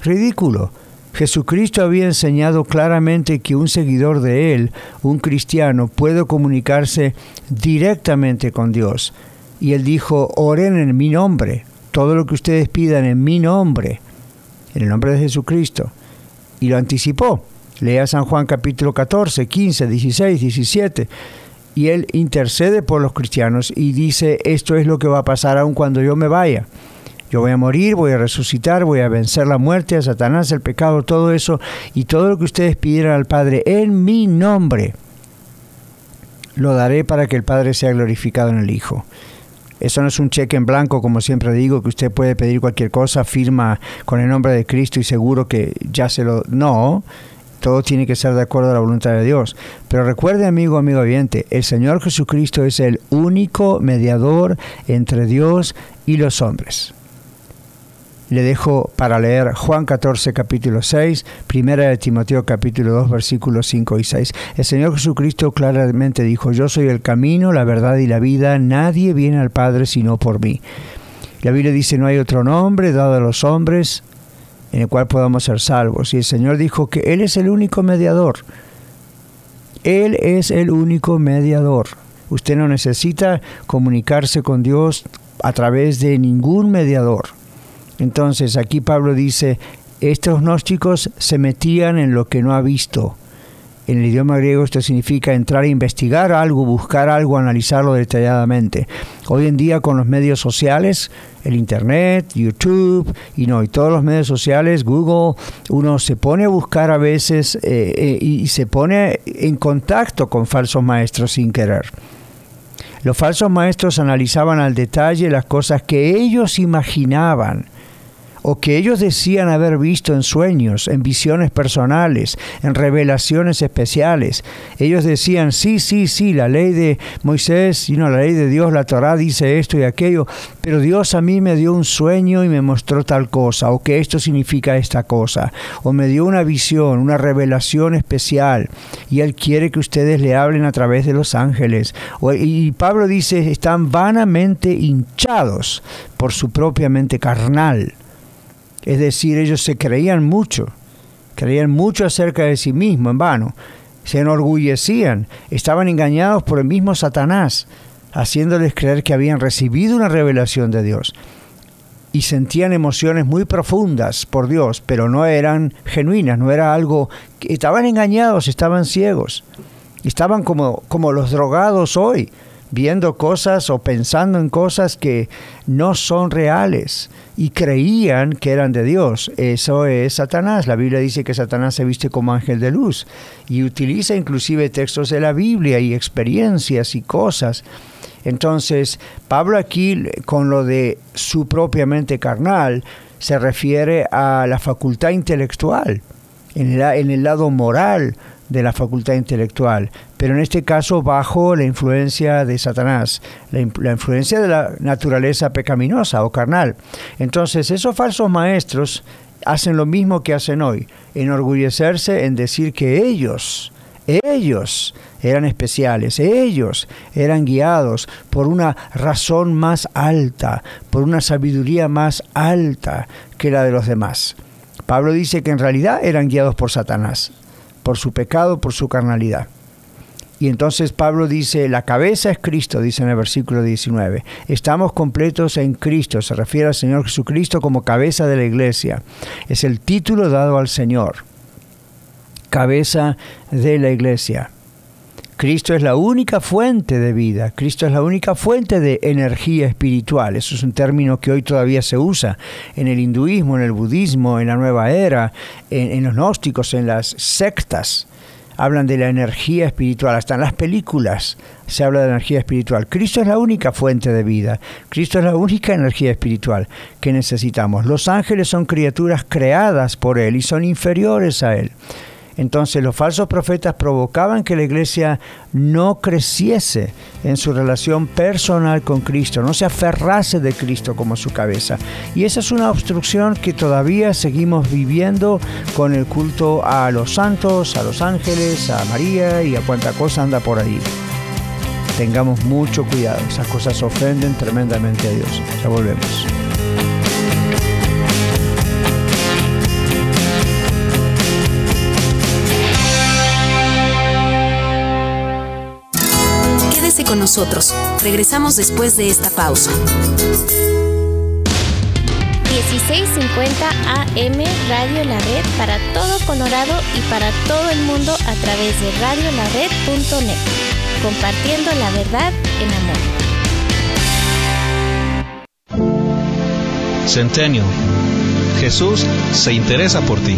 ridículo. Jesucristo había enseñado claramente que un seguidor de Él, un cristiano, puede comunicarse directamente con Dios. Y Él dijo, oren en mi nombre, todo lo que ustedes pidan en mi nombre, en el nombre de Jesucristo. Y lo anticipó. Lea San Juan capítulo 14, 15, 16, 17. Y Él intercede por los cristianos y dice, esto es lo que va a pasar aun cuando yo me vaya. Yo voy a morir, voy a resucitar, voy a vencer la muerte, a Satanás, el pecado, todo eso, y todo lo que ustedes pidieran al Padre en mi nombre, lo daré para que el Padre sea glorificado en el Hijo. Eso no es un cheque en blanco, como siempre digo, que usted puede pedir cualquier cosa, firma con el nombre de Cristo y seguro que ya se lo... No, todo tiene que ser de acuerdo a la voluntad de Dios. Pero recuerde, amigo, amigo oyente, el Señor Jesucristo es el único mediador entre Dios y los hombres le dejo para leer Juan 14 capítulo 6, primera de Timoteo capítulo 2 versículos 5 y 6. El Señor Jesucristo claramente dijo, yo soy el camino, la verdad y la vida, nadie viene al Padre sino por mí. La Biblia dice, no hay otro nombre dado a los hombres en el cual podamos ser salvos. Y el Señor dijo que Él es el único mediador. Él es el único mediador. Usted no necesita comunicarse con Dios a través de ningún mediador. Entonces aquí Pablo dice, estos gnósticos se metían en lo que no ha visto. En el idioma griego esto significa entrar a investigar algo, buscar algo, analizarlo detalladamente. Hoy en día con los medios sociales, el Internet, YouTube y, no, y todos los medios sociales, Google, uno se pone a buscar a veces eh, eh, y se pone en contacto con falsos maestros sin querer. Los falsos maestros analizaban al detalle las cosas que ellos imaginaban o que ellos decían haber visto en sueños, en visiones personales, en revelaciones especiales. Ellos decían, sí, sí, sí, la ley de Moisés, y no, la ley de Dios, la Torá dice esto y aquello, pero Dios a mí me dio un sueño y me mostró tal cosa, o que esto significa esta cosa, o me dio una visión, una revelación especial, y Él quiere que ustedes le hablen a través de los ángeles. Y Pablo dice, están vanamente hinchados por su propia mente carnal es decir, ellos se creían mucho, creían mucho acerca de sí mismos en vano, se enorgullecían, estaban engañados por el mismo Satanás, haciéndoles creer que habían recibido una revelación de Dios. Y sentían emociones muy profundas por Dios, pero no eran genuinas, no era algo... Estaban engañados, estaban ciegos, estaban como, como los drogados hoy, viendo cosas o pensando en cosas que no son reales y creían que eran de Dios. Eso es Satanás. La Biblia dice que Satanás se viste como ángel de luz y utiliza inclusive textos de la Biblia y experiencias y cosas. Entonces, Pablo aquí con lo de su propia mente carnal se refiere a la facultad intelectual, en el, en el lado moral de la facultad intelectual, pero en este caso bajo la influencia de Satanás, la, influencia de la naturaleza pecaminosa o carnal. Entonces esos falsos maestros hacen lo mismo que hacen hoy, enorgullecerse en decir que ellos, ellos eran especiales, ellos eran guiados por una razón más alta, por una sabiduría más alta que la de los demás. Pablo dice que en realidad eran guiados por Satanás por su pecado, por su carnalidad. Y entonces Pablo dice, la cabeza es Cristo, dice en el versículo 19. Estamos completos en Cristo, se refiere al Señor Jesucristo como cabeza de la iglesia. Es el título dado al Señor, cabeza de la iglesia. Cristo es la única fuente de vida, Cristo es la única fuente de energía espiritual. Eso es un término que hoy todavía se usa en el hinduismo, en el budismo, en la nueva era, en, los gnósticos, en las sectas. Hablan de la energía espiritual, hasta en las películas se habla de energía espiritual. Cristo es la única fuente de vida, Cristo es la única energía espiritual que necesitamos. Los ángeles son criaturas creadas por Él y son inferiores a Él. Entonces los falsos profetas provocaban que la iglesia no creciese en su relación personal con Cristo, no se aferrase de Cristo como su cabeza. Y esa es una obstrucción que todavía seguimos viviendo con el culto a los santos, a los ángeles, a María y a cuanta cosa anda por ahí. Tengamos mucho cuidado, esas cosas ofenden tremendamente a Dios. Ya volvemos. Con nosotros. Regresamos después de esta pausa. 1650 AM Radio La Red para todo Colorado y para todo el mundo a través de radiolared.net. Compartiendo la verdad en amor. Centennial. Jesús se interesa por ti.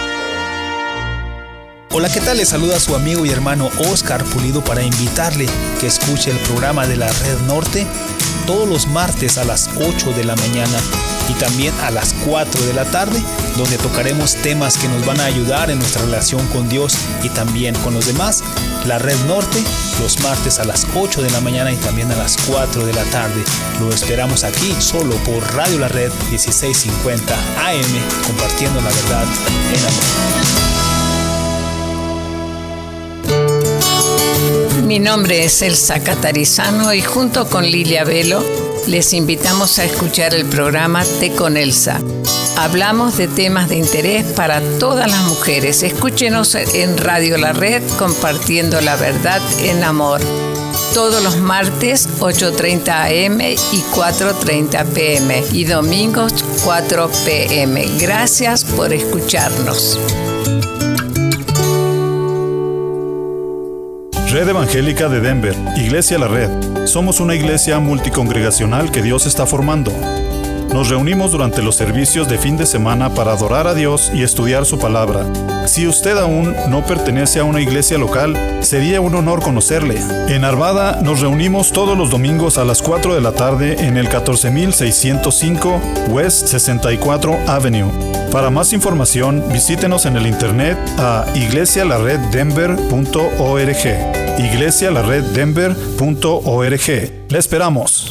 Hola, ¿qué tal? Le saluda su amigo y hermano Oscar Pulido para invitarle que escuche el programa de la Red Norte todos los martes a las 8 de la mañana y también a las 4 de la tarde, donde tocaremos temas que nos van a ayudar en nuestra relación con Dios y también con los demás. La Red Norte, los martes a las 8 de la mañana y también a las 4 de la tarde. Lo esperamos aquí solo por Radio La Red 1650 AM, compartiendo la verdad en amor. Mi nombre es Elsa Catarizano y junto con Lilia Velo les invitamos a escuchar el programa Té con Elsa. Hablamos de temas de interés para todas las mujeres. Escúchenos en Radio La Red compartiendo la verdad en amor. todos los martes 8.30 am y 4.30 pm y domingos 4 pm. Gracias por escucharnos. Red Evangélica de Denver, Iglesia La Red. Somos una iglesia multicongregacional que Dios está formando. Nos reunimos durante los servicios de fin de semana para adorar a Dios y estudiar su palabra. Si usted aún no pertenece a una iglesia local, sería un honor conocerle. En Arvada nos reunimos todos los domingos a las 4 de la tarde en el 14605 West 64 Avenue. Para más información, visítenos en el internet a iglesialareddenver.org. iglesialareddenver.org. Le esperamos.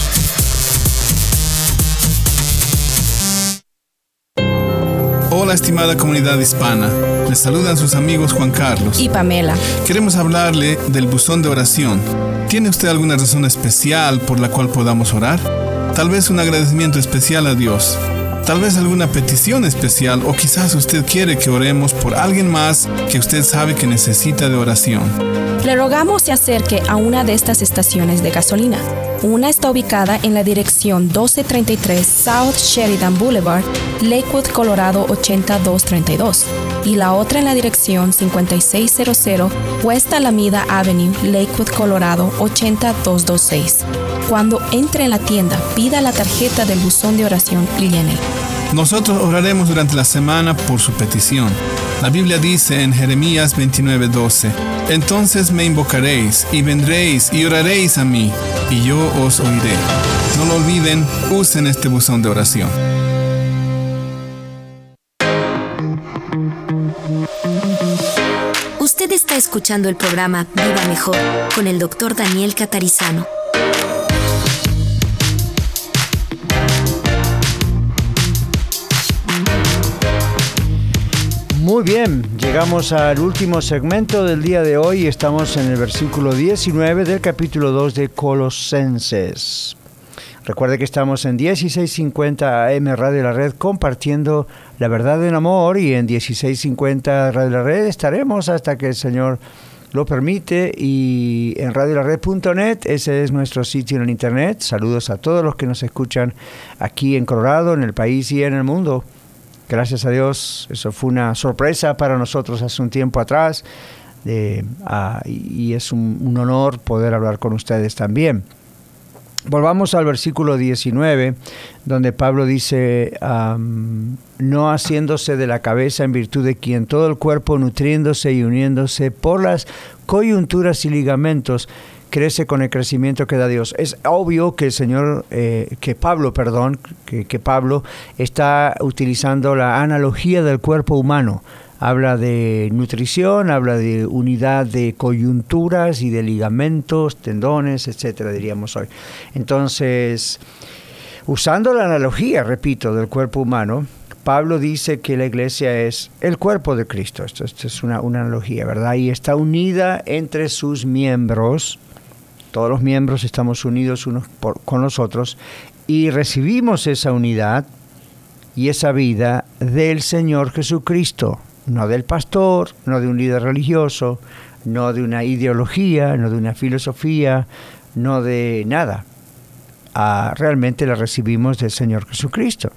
Hola estimada comunidad hispana, les saludan sus amigos Juan Carlos y Pamela. Queremos hablarle del buzón de oración. ¿Tiene usted alguna razón especial por la cual podamos orar? Tal vez un agradecimiento especial a Dios. Tal vez alguna petición especial o quizás usted quiere que oremos por alguien más que usted sabe que necesita de oración. Le rogamos se acerque a una de estas estaciones de gasolina. Una está ubicada en la dirección 1233 South Sheridan Boulevard, Lakewood, Colorado 8232, y la otra en la dirección 5600 West Alameda Avenue, Lakewood, Colorado 80226. Cuando entre en la tienda, pida la tarjeta del buzón de oración y llene. Nosotros oraremos durante la semana por su petición. La Biblia dice en Jeremías 29:12, Entonces me invocaréis y vendréis y oraréis a mí, y yo os oiré. No lo olviden, usen este buzón de oración. Usted está escuchando el programa Viva Mejor con el doctor Daniel Catarizano. Muy bien, llegamos al último segmento del día de hoy. Estamos en el versículo 19 del capítulo 2 de Colosenses. Recuerde que estamos en 1650 AM Radio La Red compartiendo la verdad en amor y en 1650 Radio La Red estaremos hasta que el Señor lo permite y en radiolared.net ese es nuestro sitio en internet. Saludos a todos los que nos escuchan aquí en Colorado, en el país y en el mundo. Gracias a Dios, eso fue una sorpresa para nosotros hace un tiempo atrás ah, y es un, honor poder hablar con ustedes también. Volvamos al versículo 19, donde Pablo dice, no haciéndose de la cabeza en virtud de quien todo el cuerpo nutriéndose y uniéndose por las coyunturas y ligamentos crece con el crecimiento que da Dios. Es obvio que el Señor, eh, que Pablo, perdón, que, que Pablo está utilizando la analogía del cuerpo humano habla de nutrición, habla de unidad de coyunturas y de ligamentos, tendones, etcétera, diríamos hoy. Entonces, usando la analogía, repito, del cuerpo humano, Pablo dice que la iglesia es el cuerpo de Cristo. Esto, esto es una, una, analogía, ¿verdad? Y está unida entre sus miembros. Todos los miembros estamos unidos unos con los otros y recibimos esa unidad y esa vida del Señor Jesucristo no del pastor, no de un líder religioso, no de una ideología, no de una filosofía, no de nada. Ah, realmente la recibimos del Señor Jesucristo.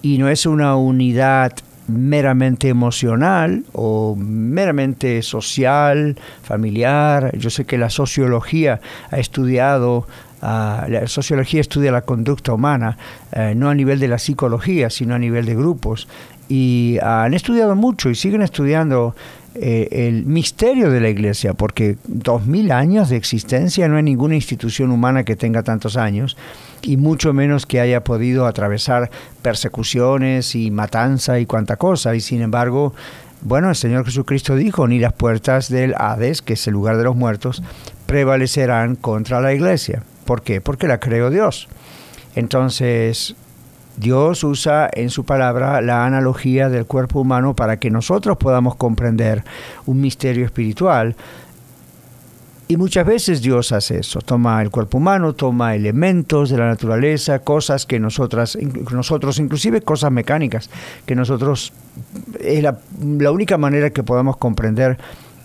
Y no es una unidad meramente emocional o meramente social, familiar. Yo sé que la sociología ha estudiado, uh, la sociología estudia la conducta humana, uh, no a nivel de la psicología, sino a nivel de grupos y han estudiado mucho y siguen estudiando eh, el misterio de la iglesia, porque dos mil años de existencia no hay ninguna institución humana que tenga tantos años, y mucho menos que haya podido atravesar persecuciones y matanza y cuanta cosa, y sin embargo, bueno, el Señor Jesucristo dijo, ni las puertas del Hades, que es el lugar de los muertos, prevalecerán contra la iglesia. ¿Por qué? Porque la creó Dios. Entonces, Dios usa en su palabra la analogía del cuerpo humano para que nosotros podamos comprender un misterio espiritual. Y muchas veces Dios hace eso, toma el cuerpo humano, toma elementos de la naturaleza, cosas que nosotras, nosotros, inclusive cosas mecánicas, que nosotros, es la, única manera que podamos comprender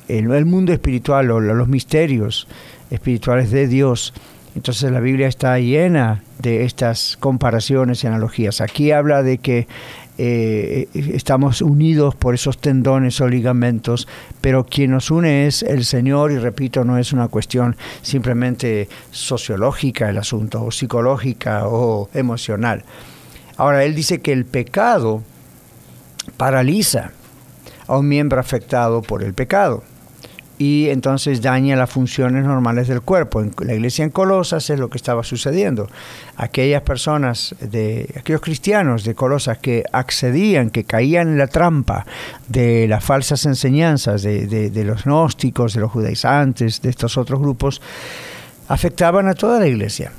el mundo espiritual o los misterios espirituales de Dios. Entonces la Biblia está llena de estas comparaciones y analogías. Aquí habla de que eh, estamos unidos por esos tendones o ligamentos, pero quien nos une es el Señor y repito, no es una cuestión simplemente sociológica el asunto, o psicológica o emocional. Ahora, él dice que el pecado paraliza a un miembro afectado por el pecado y entonces daña las funciones normales del cuerpo. En la iglesia en Colosas es lo que estaba sucediendo. Aquellas personas, de aquellos cristianos de Colosas que accedían, que caían en la trampa de las falsas enseñanzas de, de los gnósticos, de los judaizantes, de estos otros grupos, afectaban a toda la iglesia.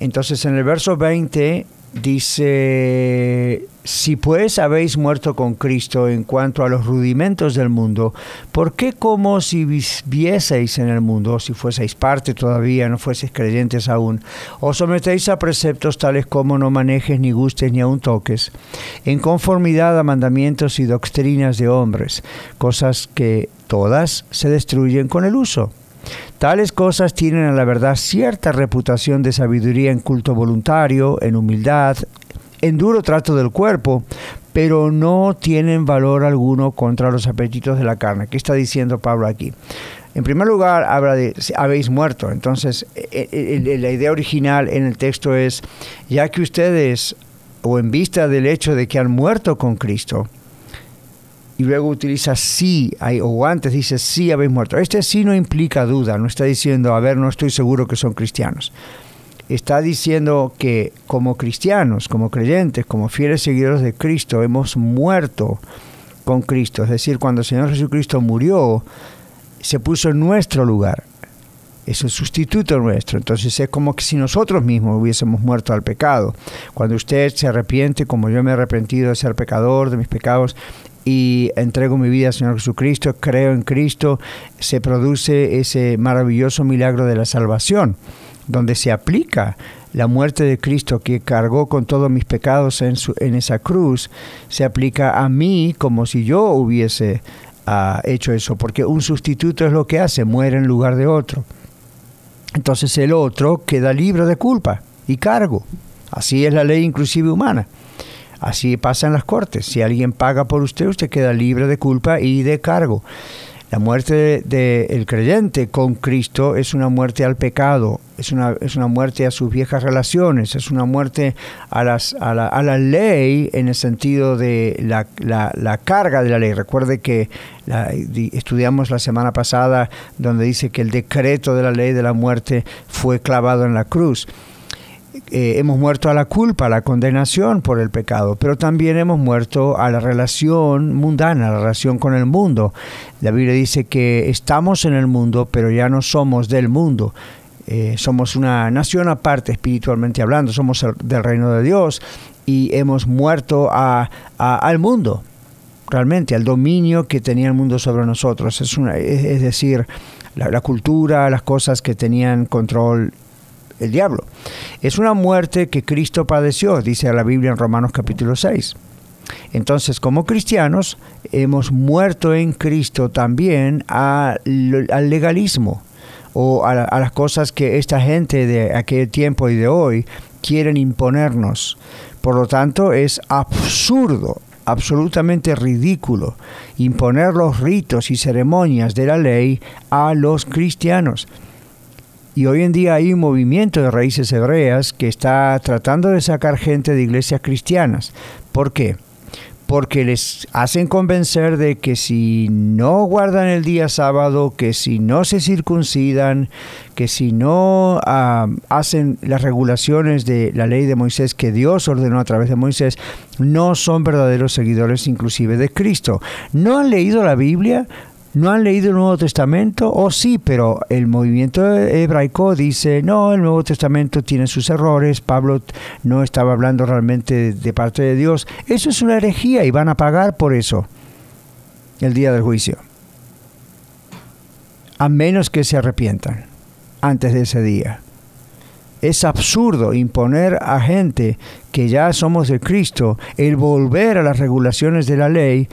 Entonces en el verso 20 dice, si pues habéis muerto con Cristo en cuanto a los rudimentos del mundo, ¿por qué como si vieseis en el mundo, si fueseis parte todavía, no fueseis creyentes aún, os sometéis a preceptos tales como no manejes ni gustes ni aun toques, en conformidad a mandamientos y doctrinas de hombres, cosas que todas se destruyen con el uso? Tales cosas tienen a la verdad cierta reputación de sabiduría en culto voluntario, en humildad, en duro trato del cuerpo, pero no tienen valor alguno contra los apetitos de la carne. ¿Qué está diciendo Pablo aquí? En primer lugar, habla de habéis muerto. Entonces, e, e, la idea original en el texto es, ya que ustedes, o en vista del hecho de que han muerto con Cristo, y luego utiliza sí, o antes dice sí habéis muerto. Este sí no implica duda, no está diciendo, a ver, no estoy seguro que son cristianos. Está diciendo que como cristianos, como creyentes, como fieles seguidores de Cristo, hemos muerto con Cristo. Es decir, cuando el Señor Jesucristo murió, se puso en nuestro lugar. Es el sustituto nuestro. Entonces es como que si nosotros mismos hubiésemos muerto al pecado. Cuando usted se arrepiente, como yo me he arrepentido de ser pecador, de mis pecados, y entrego mi vida al Señor Jesucristo, creo en Cristo, se produce ese maravilloso milagro de la salvación, donde se aplica la muerte de Cristo que cargó con todos mis pecados en, en esa cruz, se aplica a mí como si yo hubiese ah, hecho eso, porque un sustituto es lo que hace, muere en lugar de otro. Entonces el otro queda libre de culpa y cargo. Así es la ley inclusive humana. Así pasa en las cortes. Si alguien paga por usted, usted queda libre de culpa y de cargo. La muerte del creyente con Cristo es una muerte al pecado, es una, es una muerte a sus viejas relaciones, es una muerte a, las, a, la, a la ley en el sentido de la, la, carga de la ley. Recuerde que estudiamos la semana pasada donde dice que el decreto de la ley de la muerte fue clavado en la cruz. Eh, hemos muerto a la culpa, a la condenación por el pecado, pero también hemos muerto a la relación mundana, a la relación con el mundo. La Biblia dice que estamos en el mundo, pero ya no somos del mundo. Eh, somos una nación aparte espiritualmente hablando, somos del reino de Dios y hemos muerto al mundo, realmente, al dominio que tenía el mundo sobre nosotros. Es, una, es, decir, la cultura, las cosas que tenían control el diablo. Es una muerte que Cristo padeció, dice la Biblia en Romanos capítulo 6. Entonces, como cristianos, hemos muerto en Cristo también al legalismo o a, a, las cosas que esta gente de aquel tiempo y de hoy quieren imponernos. Por lo tanto, es absurdo, absolutamente ridículo imponer los ritos y ceremonias de la ley a los cristianos. Y hoy en día hay un movimiento de raíces hebreas que está tratando de sacar gente de iglesias cristianas. ¿Por qué? Porque les hacen convencer de que si no guardan el día sábado, que si no se circuncidan, que si no hacen las regulaciones de la ley de Moisés que Dios ordenó a través de Moisés, no son verdaderos seguidores inclusive de Cristo. ¿No han leído la Biblia? ¿No han leído el Nuevo Testamento? Oh sí, pero el movimiento hebraico dice, no, el Nuevo Testamento tiene sus errores, Pablo no estaba hablando realmente de parte de Dios. Eso es una herejía y van a pagar por eso el día del juicio. A menos que se arrepientan antes de ese día. Es absurdo imponer a gente que ya somos de Cristo el volver a las regulaciones de la ley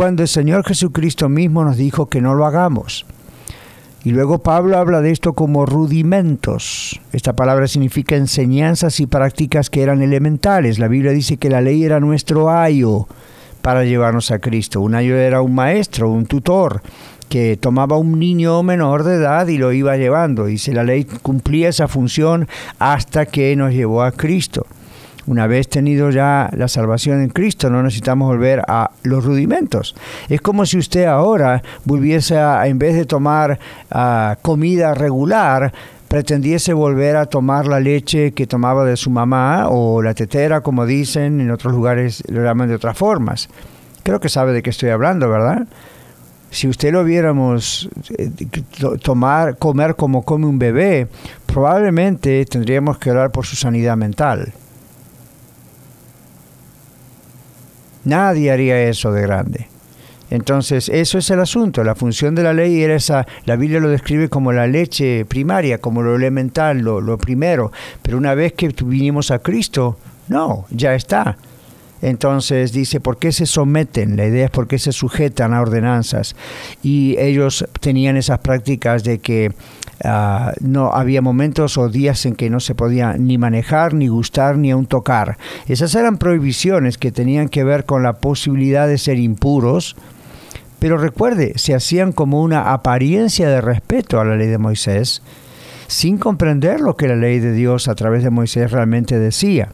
cuando el Señor Jesucristo mismo nos dijo que no lo hagamos. Y luego Pablo habla de esto como rudimentos. Esta palabra significa enseñanzas y prácticas que eran elementales. La Biblia dice que la ley era nuestro ayo para llevarnos a Cristo. Un ayo era un maestro, un tutor que tomaba un niño menor de edad y lo iba llevando. Si la ley cumplía esa función hasta que nos llevó a Cristo. Una vez tenido ya la salvación en Cristo, no necesitamos volver a los rudimentos. Es como si usted ahora volviese a, en vez de tomar ah, comida regular, pretendiese volver a tomar la leche que tomaba de su mamá o la tetera, como dicen, en otros lugares lo llaman de otras formas. Creo que sabe de qué estoy hablando, ¿verdad? Si usted lo viéramos eh, tomar, comer como come un bebé, probablemente tendríamos que orar por su sanidad mental. Nadie haría eso de grande. Entonces, eso es el asunto. La función de la ley era esa, la Biblia lo describe como la leche primaria, como lo elemental, lo, lo primero. Pero una vez que vinimos a Cristo, no, ya está. Entonces dice, ¿por qué se someten? La idea es por qué se sujetan a ordenanzas. Y ellos tenían esas prácticas de que ah, no había momentos o días en que no se podía ni manejar, ni gustar, ni aun tocar. Esas eran prohibiciones que tenían que ver con la posibilidad de ser impuros. Pero recuerde, se hacían como una apariencia de respeto a la ley de Moisés, sin comprender lo que la ley de Dios a través de Moisés realmente decía.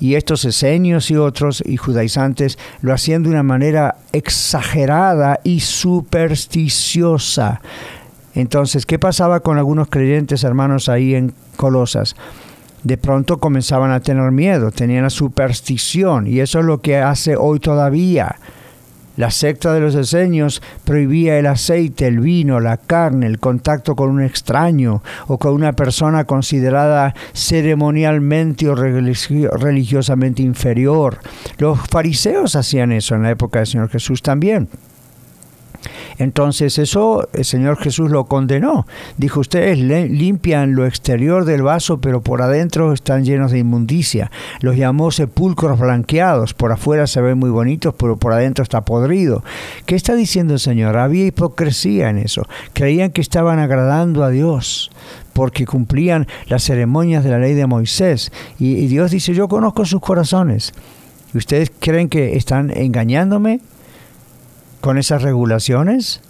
Y estos esenios y otros y judaizantes lo hacían de una manera exagerada y supersticiosa. Entonces, ¿qué pasaba con algunos creyentes hermanos ahí en Colosas? de pronto comenzaban a tener miedo, tenían la superstición y eso es lo que hace hoy todavía. La secta de los esenios prohibía el aceite, el vino, la carne, el contacto con un extraño o con una persona considerada ceremonialmente o religiosamente inferior. Los fariseos hacían eso en la época del Señor Jesús también. Entonces eso el Señor Jesús lo condenó. Dijo, ustedes limpian lo exterior del vaso, pero por adentro están llenos de inmundicia. Los llamó sepulcros blanqueados. Por afuera se ven muy bonitos, pero por adentro está podrido. ¿Qué está diciendo el Señor? Había hipocresía en eso. Creían que estaban agradando a Dios porque cumplían las ceremonias de la ley de Moisés. Y, Dios dice, yo conozco sus corazones. ¿Y ustedes creen que están engañándome? Con esas regulaciones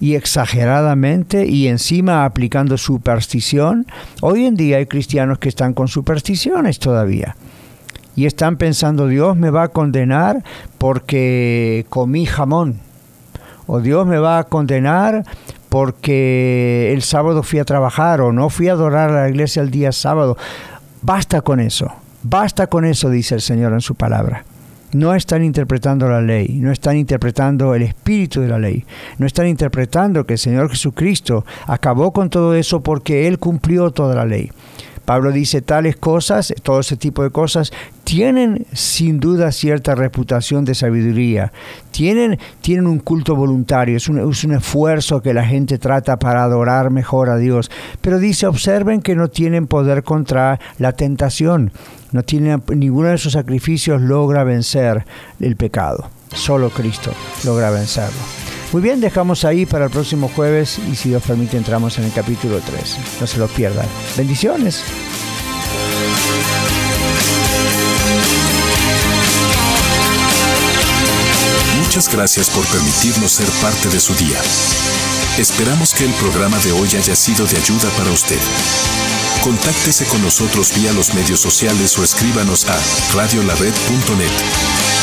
y exageradamente y encima aplicando superstición. Hoy en día hay cristianos que están con supersticiones todavía y están pensando Dios me va a condenar porque comí jamón o Dios me va a condenar porque el sábado fui a trabajar o no fui a adorar a la iglesia el día sábado. Basta con eso, basta con eso, dice el Señor en su palabra no están interpretando la ley, no están interpretando el espíritu de la ley, no están interpretando que el Señor Jesucristo acabó con todo eso porque Él cumplió toda la ley. Pablo dice tales cosas, todo ese tipo de cosas, tienen sin duda cierta reputación de sabiduría, tienen, tienen un culto voluntario, es un, es un esfuerzo que la gente trata para adorar mejor a Dios, pero dice, observen que no tienen poder contra la tentación, no tienen, ninguno de sus sacrificios logra vencer el pecado, solo Cristo logra vencerlo. Muy bien, dejamos ahí para el próximo jueves y si Dios permite entramos en el capítulo 3. No se lo pierdan. Bendiciones. Muchas gracias por permitirnos ser parte de su día. Esperamos que el programa de hoy haya sido de ayuda para usted. Contáctese con nosotros vía los medios sociales o escríbanos a radiolared.net.